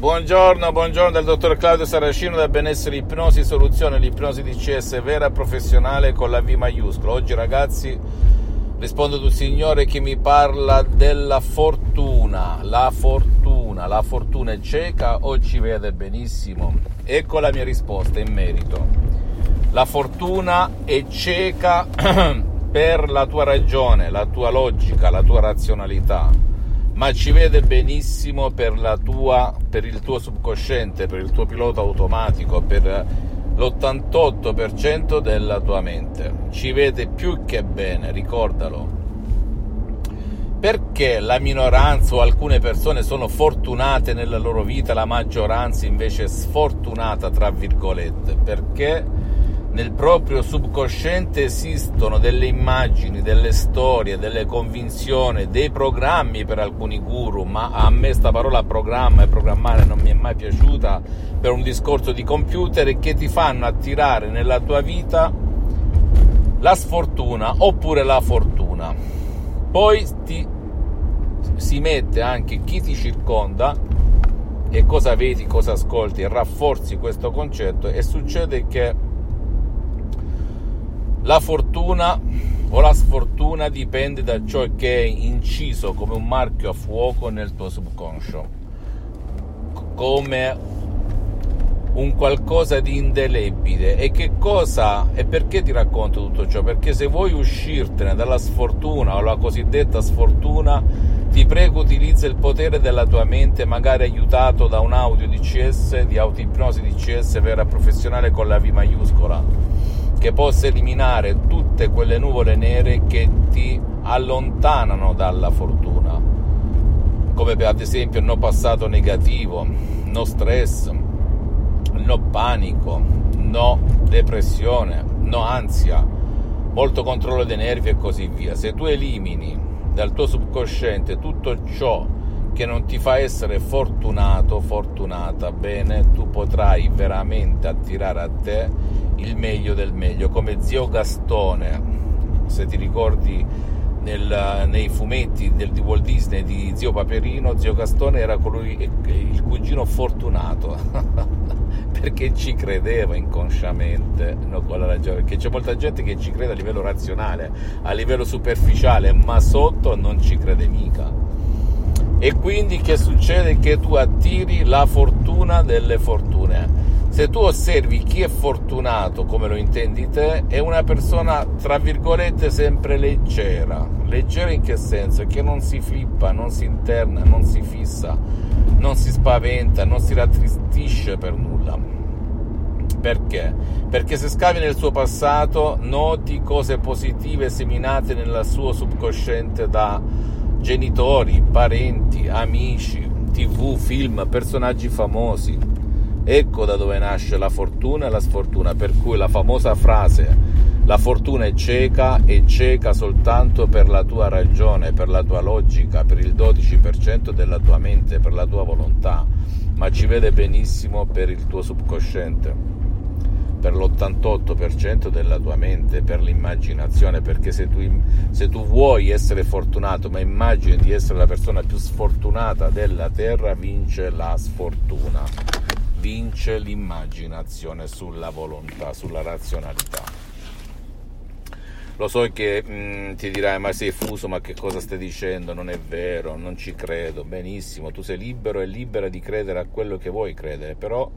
Buongiorno, buongiorno dal dottor Claudio Saracino da Benessere Ipnosi Soluzione, l'ipnosi DCS vera professionale con la V maiuscola. Oggi ragazzi rispondo ad un signore che mi parla della fortuna, la fortuna, la fortuna è cieca o ci vede benissimo? Ecco la mia risposta in merito. La fortuna è cieca per la tua ragione, la tua logica, la tua razionalità ma ci vede benissimo per, tua, per il tuo subconsciente, per il tuo pilota automatico, per l'88% della tua mente. Ci vede più che bene, ricordalo. Perché la minoranza o alcune persone sono fortunate nella loro vita, la maggioranza invece è sfortunata, tra virgolette? Perché nel proprio subconsciente esistono delle immagini, delle storie, delle convinzioni, dei programmi per alcuni guru, ma a me sta parola programma e programmare non mi è mai piaciuta per un discorso di computer che ti fanno attirare nella tua vita la sfortuna oppure la fortuna. Poi ti, si mette anche chi ti circonda e cosa vedi, cosa ascolti, rafforzi questo concetto e succede che la fortuna o la sfortuna dipende da ciò che è inciso come un marchio a fuoco nel tuo subconscio, come un qualcosa di indelebile. E che cosa e perché ti racconto tutto ciò? Perché se vuoi uscirtene dalla sfortuna o la cosiddetta sfortuna, ti prego utilizza il potere della tua mente, magari aiutato da un audio di CS, di autoipnosi di CS vera professionale con la V maiuscola che possa eliminare tutte quelle nuvole nere che ti allontanano dalla fortuna, come ad esempio il no passato negativo, no stress, no panico, no depressione, no ansia, molto controllo dei nervi e così via. Se tu elimini dal tuo subconsciente tutto ciò che non ti fa essere fortunato, fortunata, bene, tu potrai veramente attirare a te il meglio del meglio, come zio Gastone, se ti ricordi nel, nei fumetti del, di Walt Disney di zio Paperino, zio Gastone era colui, il cugino fortunato, perché ci credeva inconsciamente, no, ragione, perché c'è molta gente che ci crede a livello razionale, a livello superficiale, ma sotto non ci crede mica. E quindi che succede? Che tu attiri la fortuna delle fortune se tu osservi chi è fortunato come lo intendi te, è una persona tra virgolette sempre leggera. Leggera in che senso? Che non si flippa, non si interna, non si fissa, non si spaventa, non si rattristisce per nulla. Perché? Perché se scavi nel suo passato noti cose positive seminate nel suo subconsciente da genitori, parenti, amici, tv, film, personaggi famosi Ecco da dove nasce la fortuna e la sfortuna, per cui la famosa frase la fortuna è cieca, è cieca soltanto per la tua ragione, per la tua logica, per il 12% della tua mente, per la tua volontà, ma ci vede benissimo per il tuo subconsciente, per l'88% della tua mente, per l'immaginazione, perché se tu, se tu vuoi essere fortunato, ma immagini di essere la persona più sfortunata della terra, vince la sfortuna vince l'immaginazione sulla volontà, sulla razionalità. Lo so che mm, ti dirai, ma sei fuso, ma che cosa stai dicendo? Non è vero, non ci credo. Benissimo, tu sei libero e libera di credere a quello che vuoi credere, però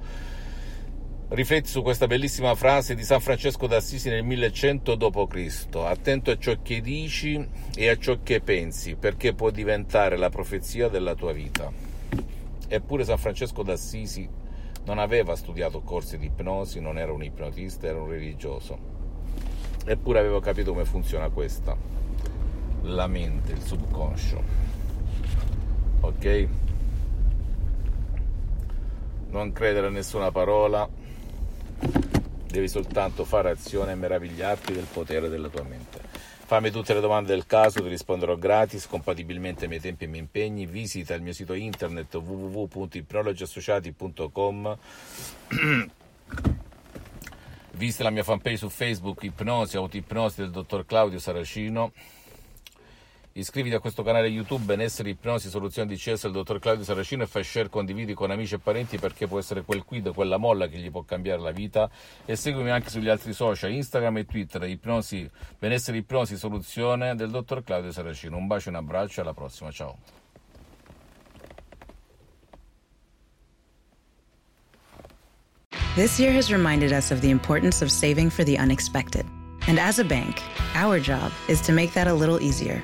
rifletti su questa bellissima frase di San Francesco d'Assisi nel 1100 d.C. Attento a ciò che dici e a ciò che pensi, perché può diventare la profezia della tua vita. Eppure San Francesco d'Assisi non aveva studiato corsi di ipnosi, non era un ipnotista, era un religioso. Eppure avevo capito come funziona questa. la mente, il subconscio. Ok? Non credere a nessuna parola, devi soltanto fare azione e meravigliarti del potere della tua mente. Fammi tutte le domande del caso, ti risponderò gratis, compatibilmente ai miei tempi e ai miei impegni. Visita il mio sito internet www.ipnologiassociati.com Visita la mia fanpage su Facebook Ipnosi, Autoipnosi del dottor Claudio Saracino. Iscriviti a questo canale YouTube Benessere Ipnosi Soluzione CS del dottor Claudio Saracino e fai share, condividi con amici e parenti perché può essere quel quid, quella molla che gli può cambiare la vita e seguimi anche sugli altri social, Instagram e Twitter, Ipnosi, Benessere Ipnosi Soluzione del dottor Claudio Saracino. Un bacio un abbraccio, alla prossima, ciao. This year has reminded us of the importance of saving for the unexpected. And as a bank, our job is to make that a little easier